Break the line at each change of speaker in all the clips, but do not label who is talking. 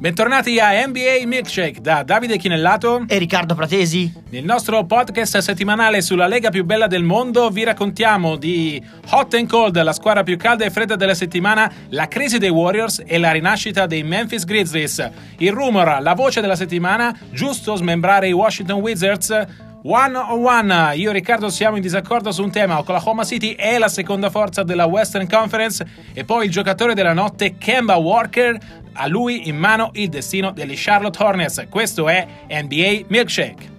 Bentornati a NBA Milkshake da Davide Chinellato
e Riccardo Pratesi.
Nel nostro podcast settimanale sulla Lega più bella del mondo vi raccontiamo di Hot and Cold, la squadra più calda e fredda della settimana, la crisi dei Warriors e la rinascita dei Memphis Grizzlies. Il rumor, la voce della settimana, giusto smembrare i Washington Wizards? One on one, io e Riccardo siamo in disaccordo su un tema. Oklahoma City è la seconda forza della Western Conference e poi il giocatore della notte Kemba Walker a lui in mano il destino degli Charlotte Hornets. Questo è NBA Milkshake.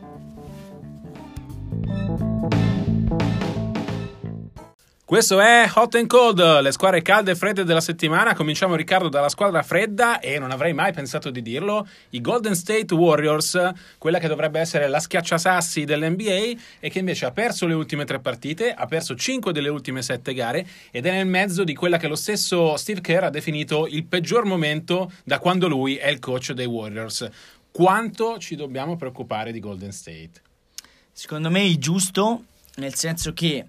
Questo è Hot and Cold, le squadre calde e fredde della settimana. Cominciamo Riccardo dalla squadra fredda e non avrei mai pensato di dirlo, i Golden State Warriors, quella che dovrebbe essere la schiacciasassi dell'NBA e che invece ha perso le ultime tre partite, ha perso cinque delle ultime sette gare ed è nel mezzo di quella che lo stesso Steve Kerr ha definito il peggior momento da quando lui è il coach dei Warriors. Quanto ci dobbiamo preoccupare di Golden State?
Secondo me è giusto, nel senso che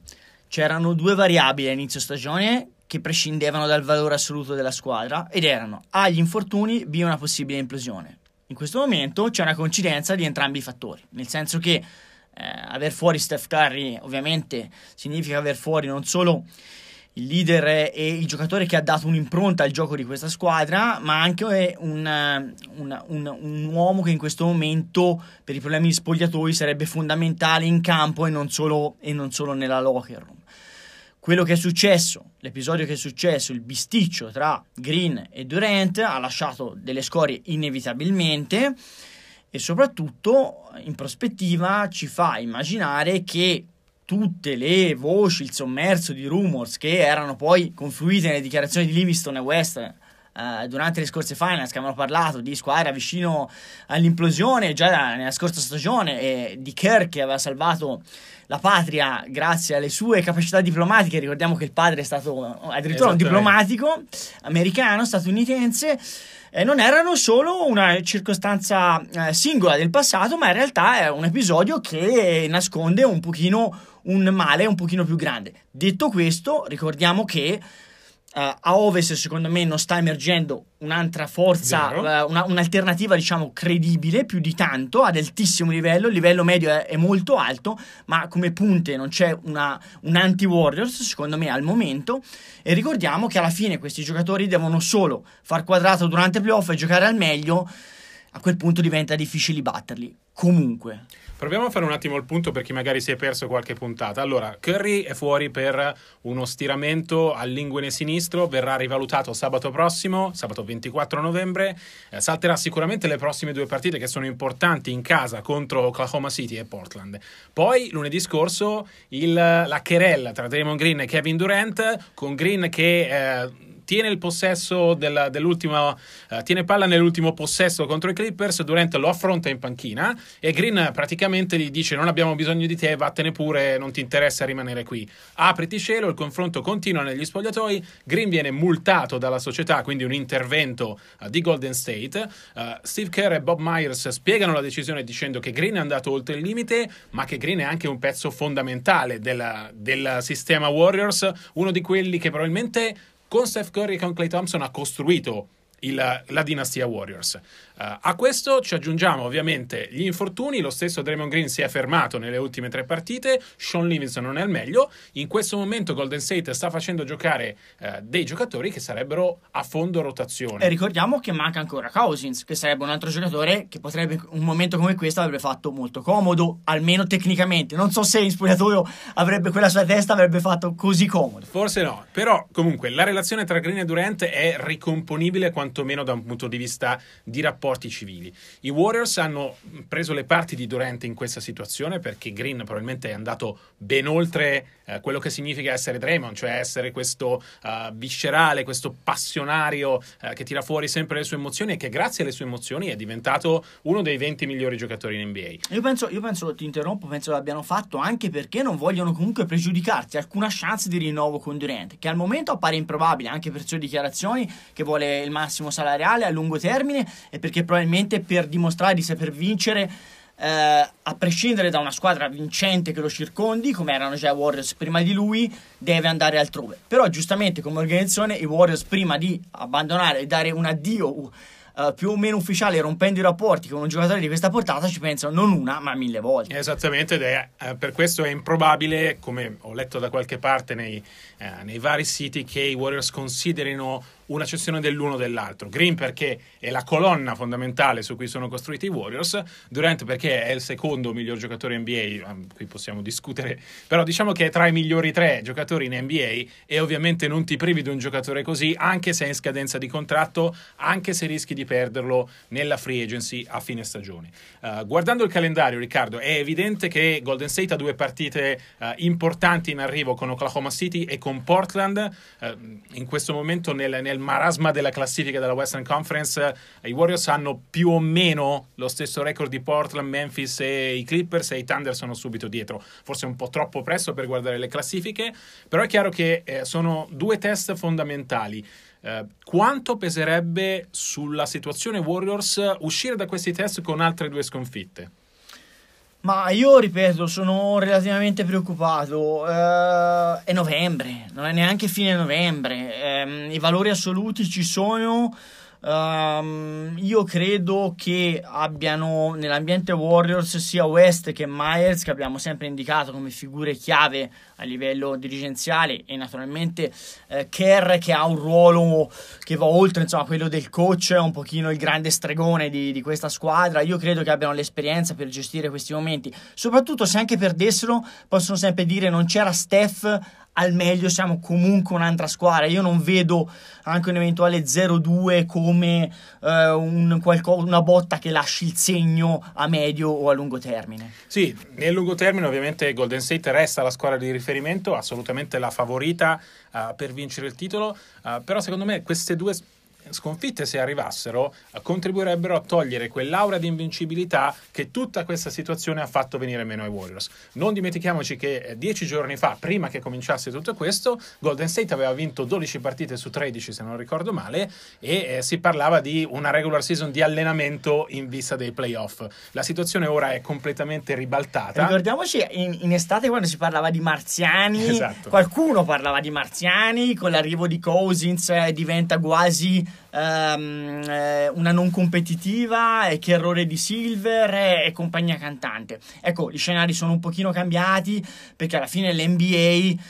c'erano due variabili a inizio stagione che prescindevano dal valore assoluto della squadra ed erano A gli infortuni, B una possibile implosione. In questo momento c'è una coincidenza di entrambi i fattori, nel senso che eh, aver fuori Steph Curry ovviamente significa aver fuori non solo il leader e il giocatore che ha dato un'impronta al gioco di questa squadra, ma anche un, un, un, un, uomo che in questo momento per i problemi di spogliatoi sarebbe fondamentale in campo e non solo, e non solo nella locker room. Quello che è successo, l'episodio che è successo, il bisticcio tra Green e Durant ha lasciato delle scorie inevitabilmente e soprattutto in prospettiva ci fa immaginare che tutte le voci, il sommerso di rumors che erano poi confluite nelle dichiarazioni di Livingston e West eh, durante le scorse finals che avevano parlato di squadra vicino all'implosione già nella scorsa stagione e di Kerr che aveva salvato la patria grazie alle sue capacità diplomatiche. Ricordiamo che il padre è stato addirittura un diplomatico americano, statunitense. Eh, non erano solo una circostanza eh, singola del passato, ma in realtà è un episodio che nasconde un pochino un male un pochino più grande. Detto questo, ricordiamo che Uh, a ovest secondo me non sta emergendo un'altra forza, uh, una, un'alternativa diciamo credibile più di tanto ad altissimo livello, il livello medio è, è molto alto, ma come punte non c'è una, un anti-Warriors secondo me al momento. E ricordiamo che alla fine questi giocatori devono solo far quadrato durante i playoff e giocare al meglio, a quel punto diventa difficile batterli, comunque.
Proviamo a fare un attimo il punto per chi magari si è perso qualche puntata. Allora, Curry è fuori per uno stiramento al linguine sinistro, verrà rivalutato sabato prossimo, sabato 24 novembre, eh, salterà sicuramente le prossime due partite che sono importanti in casa contro Oklahoma City e Portland. Poi lunedì scorso il, la querella tra Draymond Green e Kevin Durant, con Green che... Eh, tiene il possesso della, dell'ultimo, uh, tiene palla nell'ultimo possesso contro i Clippers, Durant lo affronta in panchina e Green praticamente gli dice non abbiamo bisogno di te, vattene pure, non ti interessa rimanere qui. Apriti cielo, il confronto continua negli spogliatoi, Green viene multato dalla società, quindi un intervento uh, di Golden State. Uh, Steve Kerr e Bob Myers spiegano la decisione dicendo che Green è andato oltre il limite, ma che Green è anche un pezzo fondamentale del sistema Warriors, uno di quelli che probabilmente con Steph Curry e con Clay Thompson ha costruito il, la dinastia Warriors. Uh, a questo ci aggiungiamo ovviamente gli infortuni, lo stesso Draymond Green si è fermato nelle ultime tre partite, Sean Livingston non è al meglio, in questo momento Golden State sta facendo giocare uh, dei giocatori che sarebbero a fondo rotazione.
E ricordiamo che manca ancora Cousins, che sarebbe un altro giocatore che potrebbe in un momento come questo avrebbe fatto molto comodo, almeno tecnicamente. Non so se in spogliatoio avrebbe quella sua testa avrebbe fatto così comodo.
Forse no, però comunque la relazione tra Green e Durant è ricomponibile quantomeno da un punto di vista di rapporto rapporti civili. I Warriors hanno preso le parti di Durant in questa situazione perché Green probabilmente è andato ben oltre eh, quello che significa essere Draymond, cioè essere questo uh, viscerale, questo passionario uh, che tira fuori sempre le sue emozioni e che grazie alle sue emozioni è diventato uno dei 20 migliori giocatori in NBA.
Io penso, io penso ti interrompo, penso l'abbiano fatto anche perché non vogliono comunque pregiudicarsi alcuna chance di rinnovo con Durant, che al momento appare improbabile anche per sue dichiarazioni che vuole il massimo salariale a lungo termine e perché che probabilmente per dimostrare di saper vincere, eh, a prescindere da una squadra vincente che lo circondi, come erano già i Warriors prima di lui, deve andare altrove. Però giustamente come organizzazione i Warriors prima di abbandonare e dare un addio uh, più o meno ufficiale rompendo i rapporti con un giocatore di questa portata ci pensano non una ma mille volte.
Esattamente ed è eh, per questo è improbabile, come ho letto da qualche parte nei, eh, nei vari siti, che i Warriors considerino una cessione dell'uno dell'altro. Green perché è la colonna fondamentale su cui sono costruiti i Warriors, Durant perché è il secondo miglior giocatore NBA, ah, qui possiamo discutere, però diciamo che è tra i migliori tre giocatori in NBA e ovviamente non ti privi di un giocatore così, anche se è in scadenza di contratto, anche se rischi di perderlo nella free agency a fine stagione. Uh, guardando il calendario, Riccardo, è evidente che Golden State ha due partite uh, importanti in arrivo con Oklahoma City e con Portland. Uh, in questo momento nel, nel marasma della classifica della Western Conference, i Warriors hanno più o meno lo stesso record di Portland, Memphis e i Clippers e i Thunder sono subito dietro. Forse un po' troppo presto per guardare le classifiche, però è chiaro che eh, sono due test fondamentali. Eh, quanto peserebbe sulla situazione Warriors uscire da questi test con altre due sconfitte?
Ma io ripeto, sono relativamente preoccupato. Uh, è novembre, non è neanche fine novembre. Um, I valori assoluti ci sono. Um, io credo che abbiano nell'ambiente Warriors sia West che Myers, che abbiamo sempre indicato come figure chiave a livello dirigenziale, e naturalmente eh, Kerr che ha un ruolo che va oltre insomma, quello del coach, un pochino il grande stregone di, di questa squadra. Io credo che abbiano l'esperienza per gestire questi momenti, soprattutto se anche perdessero, possono sempre dire non c'era Steph al meglio siamo comunque un'altra squadra. Io non vedo anche un eventuale 0-2 come eh, un qualco- una botta che lasci il segno a medio o a lungo termine.
Sì, nel lungo termine ovviamente Golden State resta la squadra di riferimento, assolutamente la favorita uh, per vincere il titolo, uh, però secondo me queste due sconfitte, se arrivassero, contribuirebbero a togliere quell'aura di invincibilità che tutta questa situazione ha fatto venire meno ai Warriors. Non dimentichiamoci che eh, dieci giorni fa, prima che cominciasse tutto questo, Golden State aveva vinto 12 partite su 13, se non ricordo male, e eh, si parlava di una regular season di allenamento in vista dei playoff. La situazione ora è completamente ribaltata.
Ricordiamoci in, in estate quando si parlava di marziani, esatto. qualcuno parlava di marziani, con l'arrivo di Cousins eh, diventa quasi um, eh, una non competitiva e che errore di Silver e, e, compagnia cantante. Ecco, gli scenari sono un pochino cambiati perché alla fine l'NBA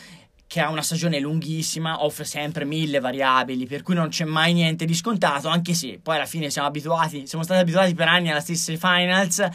che ha una stagione lunghissima, offre sempre mille variabili, per cui non c'è mai niente di scontato, anche se poi alla fine siamo abituati, siamo stati abituati per anni alla stessa finals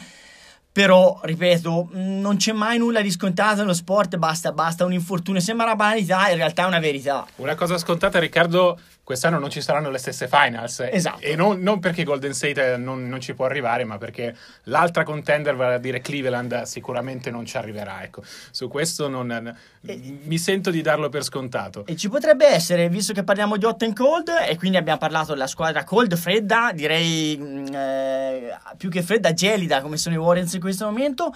però, ripeto, non c'è mai nulla di scontato nello sport, basta, basta un infortunio. Sembra una banalità, in realtà è una verità.
Una cosa scontata, Riccardo, quest'anno non ci saranno le stesse finals.
Esatto.
E non, non perché Golden State non, non, ci può arrivare, ma perché l'altra contender, vale a dire Cleveland, sicuramente non ci arriverà. Ecco, su questo non, e, mi sento di darlo per scontato.
E ci potrebbe essere, visto che parliamo di hot and cold, e quindi abbiamo parlato della squadra cold, fredda, direi mm, eh, più che fredda, gelida, come sono i Warriors in questo momento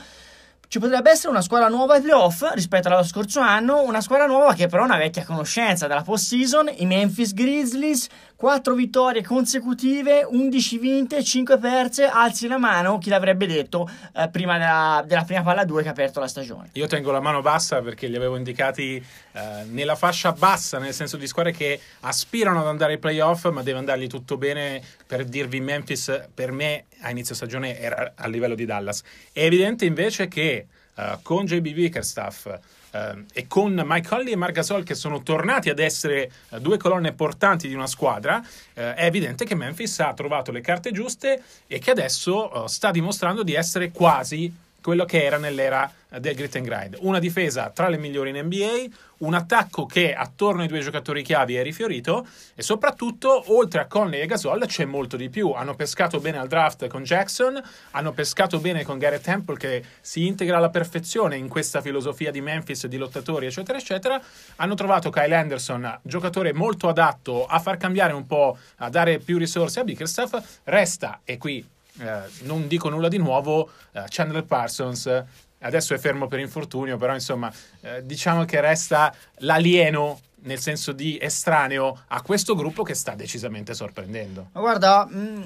ci potrebbe essere una squadra nuova ai playoff rispetto allo scorso anno, una squadra nuova che però ha una vecchia conoscenza della post-season, i Memphis Grizzlies, 4 vittorie consecutive, 11 vinte, 5 perse, alzi la mano, chi l'avrebbe detto eh, prima della, della, prima palla 2 che ha aperto la stagione.
Io tengo la mano bassa perché li avevo indicati eh, nella fascia bassa, nel senso di squadre che aspirano ad andare ai playoff, ma deve andargli tutto bene per dirvi Memphis per me a inizio stagione era a livello di Dallas. È evidente invece che uh, con JB Bickerstaff uh, e con Mike Conley e Marc Gasol che sono tornati ad essere uh, due colonne portanti di una squadra, è evidente che Memphis ha trovato le carte giuste e che adesso sta dimostrando di essere quasi quello che era nell'era del grit and grind. Una difesa tra le migliori in NBA, un attacco che attorno ai due giocatori chiavi è rifiorito e soprattutto oltre a Conley e Gasol c'è molto di più. Hanno pescato bene al draft con Jackson, hanno pescato bene con Garrett Temple che si integra alla perfezione in questa filosofia di Memphis, di lottatori eccetera eccetera. Hanno trovato Kyle Anderson, giocatore molto adatto a far cambiare un po', a dare più risorse a Bickerstaff. Resta, e qui eh, non dico nulla di nuovo, eh, Chandler Parsons adesso è fermo per infortunio, però insomma eh, diciamo che resta l'alieno nel senso di estraneo a questo gruppo che sta decisamente sorprendendo.
Ma guarda, mh, mm,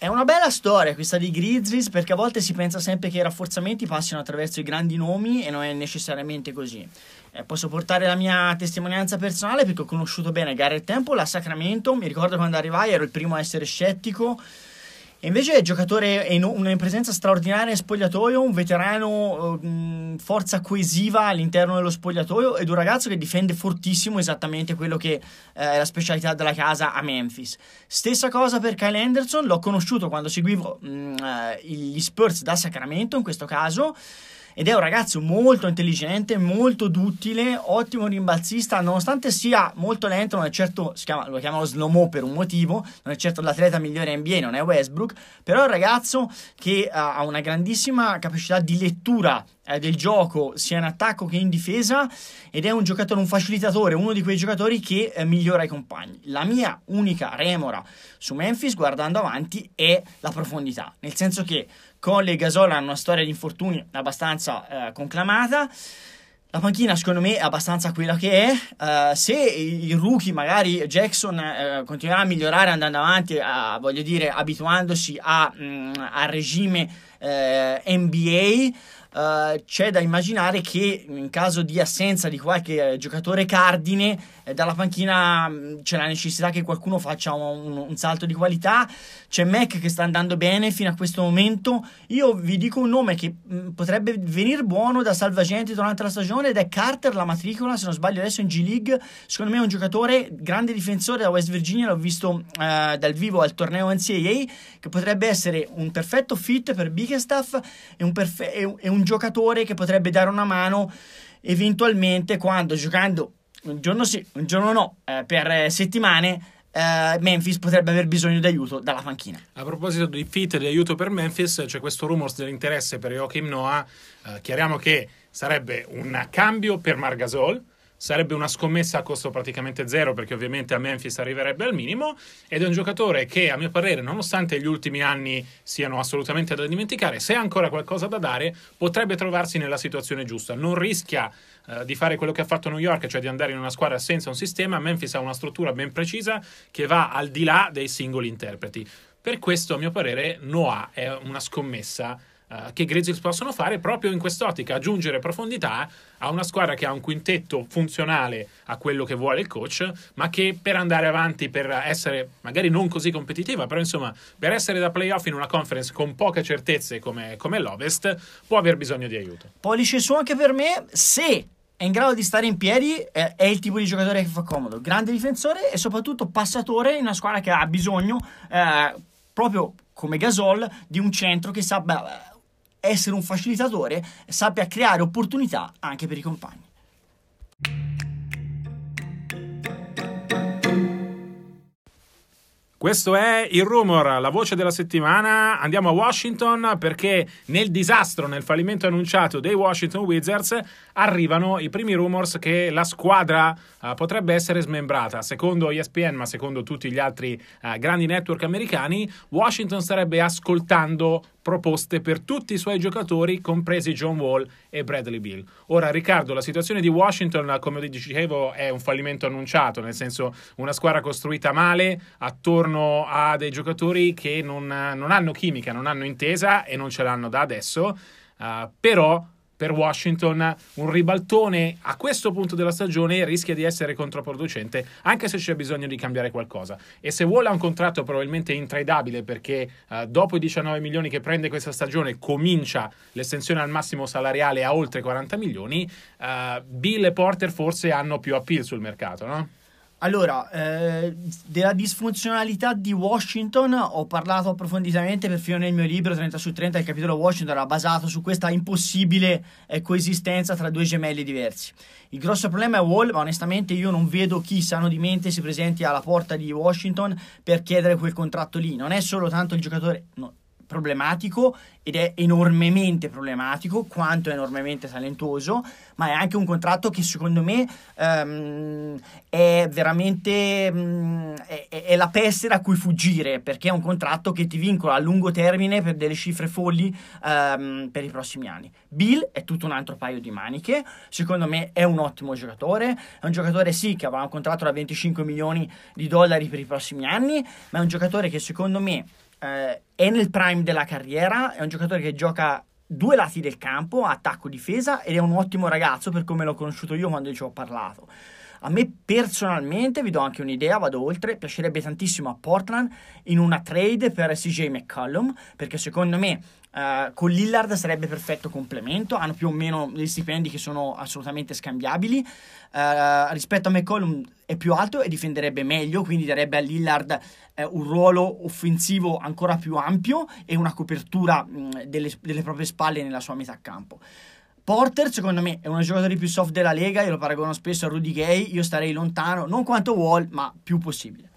È una bella storia questa di Grizzlies perché a volte si pensa sempre che i rafforzamenti passino attraverso i grandi nomi e non è necessariamente così. Eh, posso portare la mia testimonianza personale perché ho conosciuto bene Garrett Temple a Sacramento, mi ricordo quando arrivai ero il primo a essere scettico e invece è giocatore, è una presenza straordinaria in spogliatoio, un veterano, uh, forza coesiva all'interno dello spogliatoio ed un ragazzo che difende fortissimo esattamente quello che uh, è la specialità della casa a Memphis. Stessa cosa per Kyle Anderson, l'ho conosciuto quando seguivo um, uh, gli Spurs da Sacramento in questo caso ed è un ragazzo molto intelligente, molto duttile, ottimo rimbalzista, nonostante sia molto lento, non è certo, chiama, lo chiamano slow mo per un motivo, non è certo l'atleta migliore NBA, non è Westbrook, però è un ragazzo che ha una grandissima capacità di lettura eh, del gioco sia in attacco che in difesa ed è un giocatore, un facilitatore, uno di quei giocatori che eh, migliora i compagni. La mia unica remora su Memphis guardando avanti è la profondità, nel senso che Colle e Gasol hanno una storia di infortuni abbastanza eh, conclamata. La panchina, secondo me, è abbastanza quella che è. Uh, se i rookie, magari Jackson, uh, continuerà a migliorare andando avanti, uh, voglio dire, abituandosi a, mm, al regime NBA, Uh, c'è da immaginare che in caso di assenza di qualche giocatore cardine eh, dalla panchina mm, c'è la necessità che qualcuno faccia un, un, salto di qualità. C'è Mac che sta andando bene fino a questo momento. Io vi dico un nome che mm, potrebbe venire buono da salvagente durante la stagione ed è Carter la matricola se non sbaglio adesso in G League secondo me è un giocatore grande difensore da West Virginia l'ho visto uh, dal vivo al torneo NCAA che potrebbe essere un perfetto fit per Bigestaff e un, perfe- e un giocatore che potrebbe dare una mano eventualmente quando giocando un giorno sì, un giorno no, eh, per eh, settimane. Eh, Memphis potrebbe aver bisogno di aiuto dalla panchina.
A proposito di fit e di aiuto per Memphis, c'è questo rumors dell'interesse per Joachim Noah. Eh, chiariamo che sarebbe un cambio per Margasol sarebbe una scommessa a costo praticamente zero perché ovviamente a Memphis arriverebbe al minimo ed è un giocatore che a mio parere nonostante gli ultimi anni siano assolutamente da dimenticare se ha ancora qualcosa da dare potrebbe trovarsi nella situazione giusta. Non rischia uh, di fare quello che ha fatto New York cioè di andare in una squadra senza un sistema. Memphis ha una struttura ben precisa che va al di là dei singoli interpreti. Per questo a mio parere Noah è una scommessa uh, che i Grizzlies possono fare proprio in quest'ottica, aggiungere profondità a una squadra che ha un quintetto funzionale a quello che vuole il coach, ma che per andare avanti, per essere magari non così competitiva, però insomma per essere da playoff in una conference con poche certezze come, come l'Ovest, può aver bisogno di aiuto.
Pollice su anche per me, se è in grado di stare in piedi, è, è, il tipo di giocatore che fa comodo. Grande difensore e soprattutto passatore in una squadra che ha bisogno, eh, proprio come Gasol, di un centro che sappia essere un facilitatore sappia creare opportunità anche per i compagni.
Questo è il rumor, la voce della settimana. Andiamo a Washington perché nel disastro, nel fallimento annunciato dei Washington Wizards, arrivano i primi rumors che la squadra uh, potrebbe essere smembrata. Secondo ESPN, ma secondo tutti gli altri uh, grandi network americani, Washington starebbe ascoltando proposte per tutti i suoi giocatori, compresi John Wall e Bradley Bill. Ora, Riccardo, la situazione di Washington, come dicevo, è un fallimento annunciato, nel senso una squadra costruita male attorno a dei giocatori che non, non hanno chimica, non hanno intesa e non ce l'hanno da adesso, uh, però per Washington un ribaltone a questo punto della stagione rischia di essere controproducente anche se c'è bisogno di cambiare qualcosa e se vuole un contratto probabilmente intradabile perché uh, dopo i 19 milioni che prende questa stagione comincia l'estensione al massimo salariale a oltre 40 milioni uh, Bill e Porter forse hanno più appeal sul mercato no?
Allora, eh, della disfunzionalità di Washington ho parlato approfonditamente perfino nel mio libro 30 su 30, il capitolo Washington era basato su questa impossibile eh, coesistenza tra due gemelli diversi. Il grosso problema è Wall, ma onestamente io non vedo chi sano di mente si presenti alla porta di Washington per chiedere quel contratto lì. Non è solo tanto il giocatore... No, problematico ed è enormemente problematico quanto è enormemente talentuoso, ma è anche un contratto che secondo me um, è veramente um, è, è, la peste da cui fuggire perché è un contratto che ti vincola a lungo termine per delle cifre folli um, per i prossimi anni. Bill è tutto un altro paio di maniche, secondo me è un ottimo giocatore, è un giocatore sì che aveva un contratto da 25 milioni di dollari per i prossimi anni, ma è un giocatore che secondo me eh, è nel prime della carriera, è un giocatore che gioca due lati del campo, attacco-difesa, ed è un ottimo ragazzo per come l'ho conosciuto io quando ci ho parlato. A me personalmente, vi do anche un'idea, vado oltre, piacerebbe tantissimo a Portland in una trade per CJ McCollum, perché secondo me uh, con Lillard sarebbe perfetto complemento, hanno più o meno degli stipendi che sono assolutamente scambiabili, uh, rispetto a McCollum è più alto e difenderebbe meglio, quindi darebbe a Lillard uh, un ruolo offensivo ancora più ampio e una copertura mh, delle, delle proprie spalle nella sua metà campo. Porter, secondo me, è uno dei giocatori più soft della Lega. Io lo paragono spesso a Rudy Gay. Io starei lontano, non quanto Wall, ma più possibile.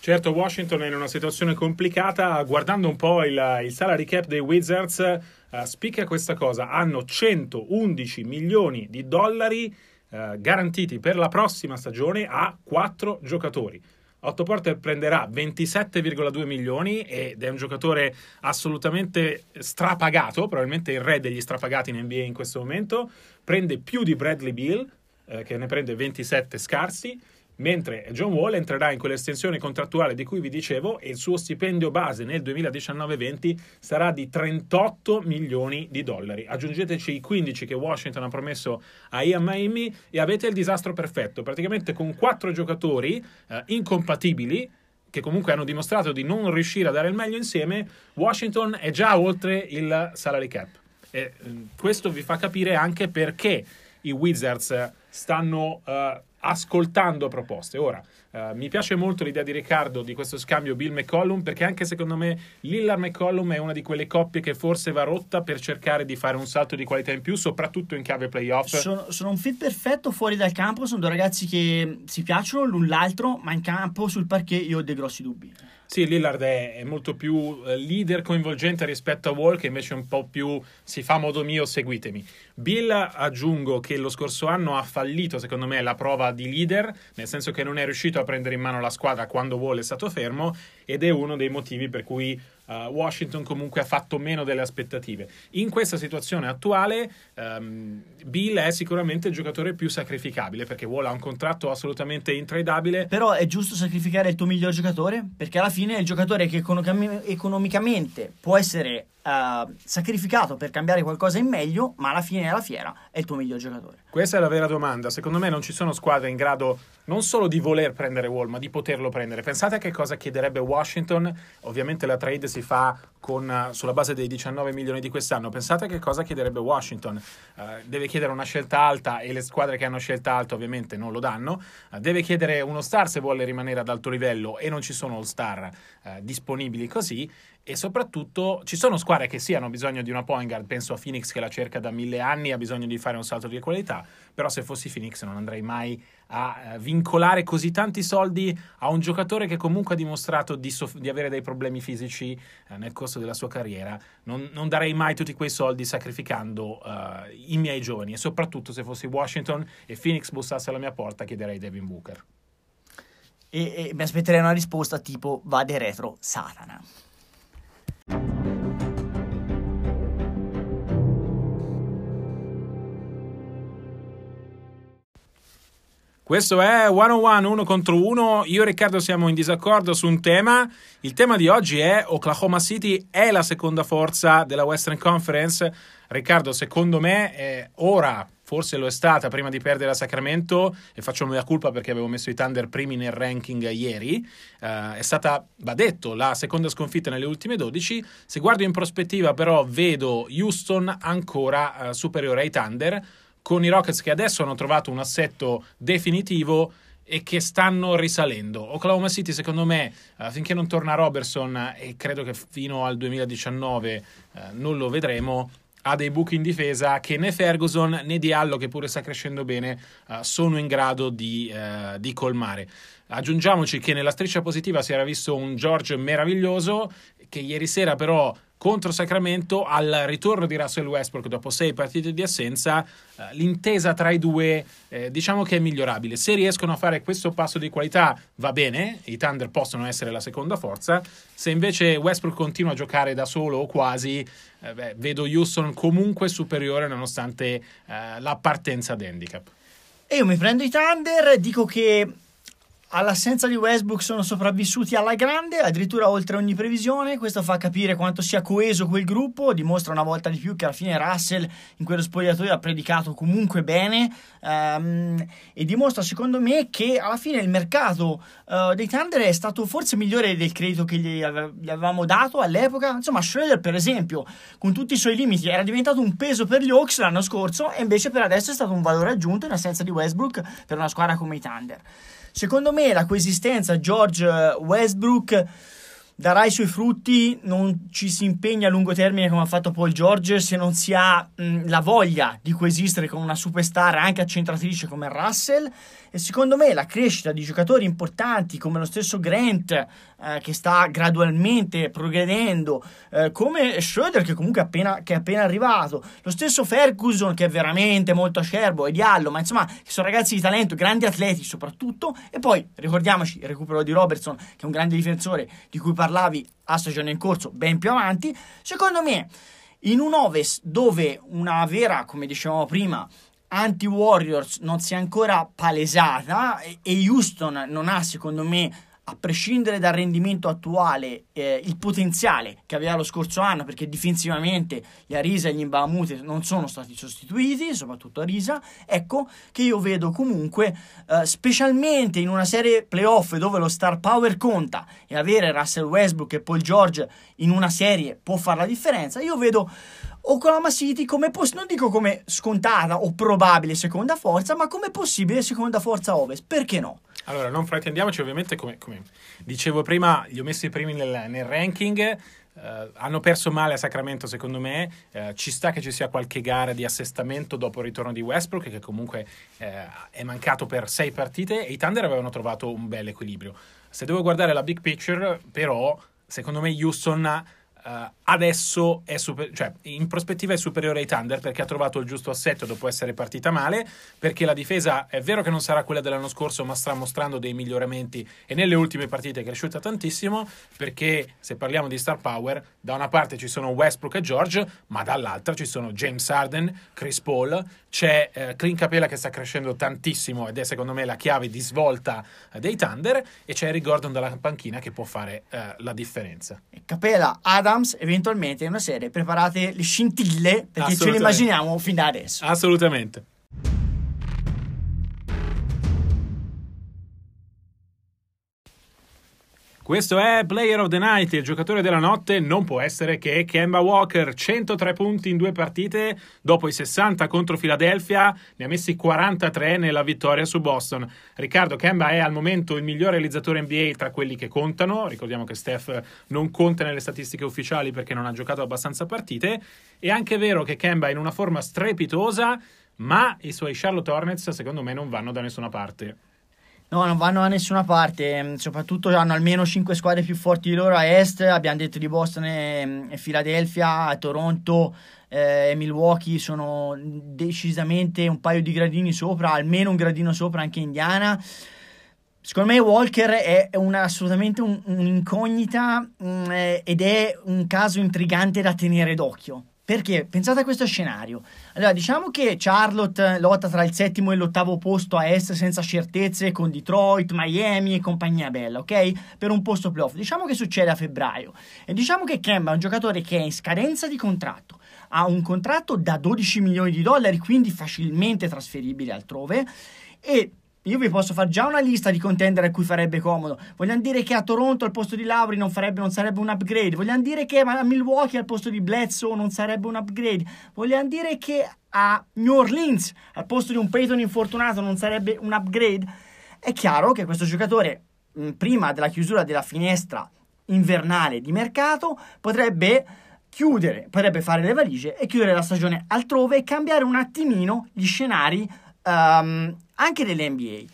Certo, Washington è in una situazione complicata. Guardando un po' il, il salary cap dei Wizards, uh, spicca questa cosa: hanno 111 milioni di dollari uh, garantiti per la prossima stagione a quattro giocatori. Otto Porter prenderà 27,2 milioni ed è un giocatore assolutamente strapagato, probabilmente il re degli strapagati in NBA in questo momento. Prende più di Bradley Beal, eh, che ne prende 27 scarsi mentre John Wall entrerà in quell'estensione contrattuale di cui vi dicevo e il suo stipendio base nel 2019-20 sarà di 38 milioni di dollari. Aggiungeteci i 15 che Washington ha promesso a Ian Miami e avete il disastro perfetto, praticamente con quattro giocatori eh, incompatibili che comunque hanno dimostrato di non riuscire a dare il meglio insieme, Washington è già oltre il salary cap. E eh, questo vi fa capire anche perché i Wizards stanno uh, ascoltando proposte. Ora, uh, mi piace molto l'idea di Riccardo di questo scambio Bill McCollum, perché anche secondo me Lillard McCollum è una di quelle coppie che forse va rotta per cercare di fare un salto di qualità in più, soprattutto in chiave playoff.
Sono, sono un fit perfetto fuori dal campo, sono due ragazzi che si piacciono l'un l'altro, ma in campo sul parquet io ho dei grossi dubbi.
Sì, Lillard è, è, molto più eh, leader coinvolgente rispetto a Wall, che invece è un po' più si fa modo mio, seguitemi. Bill aggiungo che lo scorso anno ha fallito, secondo me, la prova di leader, nel senso che non è riuscito a prendere in mano la squadra quando Wall è stato fermo, ed è uno dei motivi per cui uh, Washington comunque ha fatto meno delle aspettative. In questa situazione attuale, um, Bill è sicuramente il giocatore più sacrificabile perché ha un contratto assolutamente intradabile.
Però è giusto sacrificare il tuo miglior giocatore? Perché alla fine è il giocatore che economic- economicamente può essere uh, sacrificato per cambiare qualcosa in meglio, ma alla fine della fiera è il tuo miglior giocatore.
Questa è la vera domanda. Secondo me non ci sono squadre in grado non solo di voler prendere Wall, ma di poterlo prendere. Pensate a che cosa chiederebbe Washington. Ovviamente la trade si fa con, sulla base dei 19 milioni di quest'anno. Pensate a che cosa chiederebbe Washington. Uh, deve chiedere una scelta alta e le squadre che hanno scelta alta ovviamente non lo danno. Uh, deve chiedere uno star se vuole rimanere ad alto livello e non ci sono all star uh, disponibili così e soprattutto ci sono squadre che sì hanno bisogno di una point guard, penso a Phoenix che la cerca da mille anni, ha bisogno di fare un salto di qualità, però se fossi Phoenix non andrei mai a eh, vincolare così tanti soldi a un giocatore che comunque ha dimostrato di, soff- di avere dei problemi fisici eh, nel corso della sua carriera, non, non, darei mai tutti quei soldi sacrificando uh, i miei giovani e soprattutto se fossi Washington e Phoenix bussasse alla mia porta chiederei Devin Booker.
E, e mi aspetterei una risposta tipo vade retro Satana.
Questo è 101 uno contro uno. Io e Riccardo siamo in disaccordo su un tema. Il tema di oggi è Oklahoma City è la seconda forza della Western Conference. Riccardo, secondo me, eh, ora forse lo è stata prima di perdere a Sacramento e faccio mia colpa perché avevo messo i Thunder primi nel ranking ieri. Uh, è stata, va detto, la seconda sconfitta nelle ultime 12. Se guardo in prospettiva, però, vedo Houston ancora uh, superiore ai Thunder con i Rockets che adesso hanno trovato un assetto definitivo e che stanno risalendo. Oklahoma City, secondo me, uh, finché non torna Robertson, e credo che fino al 2019 uh, non lo vedremo, ha dei buchi in difesa che né Ferguson né Diallo, che pure sta crescendo bene, uh, sono in grado di, di colmare. Aggiungiamoci che nella striscia positiva si era visto un George meraviglioso, che ieri sera però contro Sacramento al ritorno di Russell Westbrook dopo sei partite di assenza eh, l'intesa tra i due eh, diciamo che è migliorabile. Se riescono a fare questo passo di qualità va bene i Thunder possono essere la seconda forza. Se invece Westbrook continua a giocare da solo o quasi eh, beh, vedo Houston comunque superiore nonostante eh, la partenza ad handicap
e io mi prendo i Thunder dico che all'assenza di Westbrook sono sopravvissuti alla grande, addirittura oltre ogni previsione. Questo fa capire quanto sia coeso quel gruppo. Dimostra una volta di più che alla fine Russell in quello spogliatoio ha predicato comunque bene. Um, e dimostra, secondo me, che alla fine il mercato uh, dei Thunder è stato forse migliore del credito che gli, ave- gli avevamo dato all'epoca. Insomma, Schroeder, per esempio, con tutti i suoi limiti, era diventato un peso per gli Hawks l'anno scorso, e invece per adesso è stato un valore aggiunto in assenza di Westbrook per una squadra come i Thunder. Secondo me la coesistenza George Westbrook darà i suoi frutti, non ci si impegna a lungo termine come ha fatto Paul George se non si ha mh, la voglia di coesistere con una superstar anche accentratrice come Russell e secondo me la crescita di giocatori importanti come lo stesso Grant eh, che sta gradualmente progredendo eh, come Schroeder che comunque appena, che è appena arrivato lo stesso Ferguson che è veramente molto acerbo e Diallo ma insomma sono ragazzi di talento grandi atleti soprattutto. E poi ricordiamoci il recupero di Robertson che è un grande difensore di cui parlavi a stagione in corso ben più avanti, secondo me in un Ovest dove una vera, come dicevamo prima, anti-Warriors non si è ancora palesata e Houston non ha secondo me a prescindere dal rendimento attuale, eh, il potenziale che aveva lo scorso anno, perché difensivamente gli Arisa e gli Mbamute non sono stati sostituiti, soprattutto Arisa, ecco che io vedo comunque, eh, specialmente in una serie playoff dove lo star power conta e avere Russell Westbrook e Paul George in una serie può fare la differenza, io vedo Oklahoma City come poss- non dico come scontata o probabile seconda forza, ma come possibile seconda forza ovest. Perché no?
Allora, non fraintendiamoci, ovviamente, come, come dicevo prima, li ho messi primi nel, nel ranking. Uh, hanno perso male a Sacramento, secondo me. Uh, ci sta che ci sia qualche gara di assestamento dopo il ritorno di Westbrook, che comunque uh, è mancato per sei partite. E i Thunder avevano trovato un bel equilibrio. Se devo guardare la big picture, però, secondo me, Houston Uh, adesso è super- cioè, in prospettiva è superiore ai Thunder perché ha trovato il giusto assetto dopo essere partita male, perché la difesa è vero che non sarà quella dell'anno scorso, ma sta mostrando dei miglioramenti e nelle ultime partite è cresciuta tantissimo, perché se parliamo di star power, da una parte ci sono Westbrook e George, ma dall'altra ci sono James Harden, Chris Paul, c'è eh, Clint Capella che sta crescendo tantissimo ed è secondo me la chiave di svolta eh, dei Thunder e c'è Eric Gordon dalla panchina che può fare eh, la differenza.
Capella, Adams, eventualmente in una serie preparate le scintille perché ce le immaginiamo fin da adesso.
Assolutamente. Questo è Player of the Night, il giocatore della notte non può essere che Kemba Walker, 103 punti in due partite, dopo i 60 contro Philadelphia, ne ha messi 43 nella vittoria su Boston. Riccardo Kemba è al momento il miglior realizzatore NBA tra quelli che contano, ricordiamo che Steph non conta nelle statistiche ufficiali perché non ha giocato abbastanza partite, è anche vero che Kemba è in una forma strepitosa, ma i suoi Charlotte Hornets secondo me non vanno da nessuna parte.
No, non vanno da nessuna parte, mm, soprattutto hanno almeno 5 squadre più forti di loro a est, abbiamo detto di Boston e, e Philadelphia, Toronto eh, e Milwaukee sono decisamente un paio di gradini sopra, almeno un gradino sopra anche Indiana. Secondo me Walker è una, assolutamente un, un'incognita mh, mm, eh, ed è un caso intrigante da tenere d'occhio. Perché pensate a questo scenario. Allora, diciamo che Charlotte lotta tra il settimo e l'ottavo posto a est senza certezze con Detroit, Miami e compagnia bella, ok? Per un posto playoff. Diciamo che succede a febbraio. E diciamo che Kemba è un giocatore che è in scadenza di contratto. Ha un contratto da 12 milioni di dollari, quindi facilmente trasferibile altrove. E io vi posso fare già una lista di contender a cui farebbe comodo. Vogliamo dire che a Toronto al posto di Lauri non, non sarebbe un upgrade. Vogliamo dire che a Milwaukee al posto di Bledsoe non sarebbe un upgrade. Vogliamo dire che a New Orleans al posto di un Peyton infortunato non sarebbe un upgrade. È chiaro che questo giocatore, prima della chiusura della finestra invernale di mercato, potrebbe chiudere, potrebbe fare le valigie e chiudere la stagione altrove e cambiare un attimino gli scenari um, anche nell'NBA.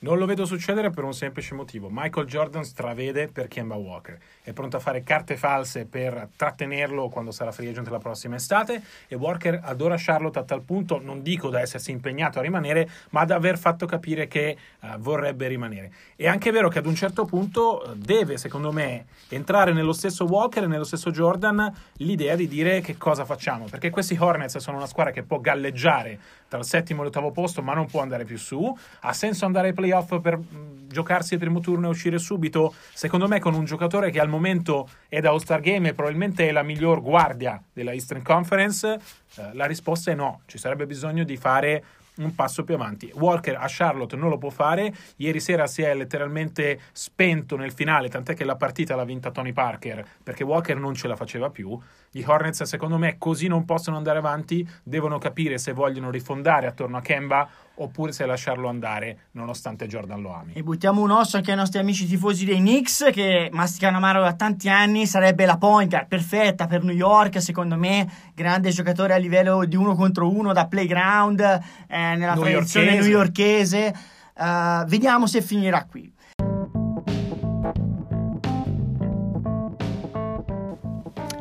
Non lo vedo succedere per un semplice motivo. Michael Jordan stravede per Kemba Walker. È pronto a fare carte false per trattenerlo quando sarà free agent la prossima estate e Walker adora Charlotte a tal punto, non dico da essersi impegnato a rimanere, ma da aver fatto capire che uh, vorrebbe rimanere. È anche vero che ad un certo punto uh, deve, secondo me, entrare nello stesso Walker e nello stesso Jordan l'idea di dire che cosa facciamo, perché questi Hornets sono una squadra che può galleggiare tra il settimo e l'ottavo posto, ma non può andare più su. Ha senso andare ai play playoff per mh, giocarsi il primo turno e uscire subito? Secondo me con un giocatore che al momento è da All-Star Game e probabilmente è la miglior guardia della Eastern Conference, eh, la risposta è no. Ci sarebbe bisogno di fare un passo più avanti. Walker a Charlotte non lo può fare. Ieri sera si è letteralmente spento nel finale, tant'è che la partita l'ha vinta Tony Parker perché Walker non ce la faceva più. Gli Hornets, secondo me, così non possono andare avanti. Devono capire se vogliono rifondare attorno a Kemba oppure se lasciarlo andare nonostante Jordan lo ami.
E buttiamo un osso anche ai nostri amici tifosi dei Knicks che masticano amaro da tanti anni, sarebbe la point guard perfetta per New York, secondo me, grande giocatore a livello di uno contro uno da playground eh, nella tradizione newyorchese. Uh, vediamo se finirà qui.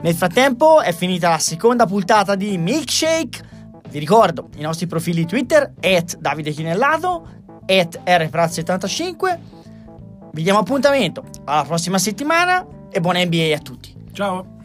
Nel frattempo è finita la seconda puntata di Milkshake vi ricordo i nostri profili Twitter, at Davide Chinellato, at rpraz75. Vi diamo appuntamento alla prossima settimana e buona NBA a tutti.
Ciao!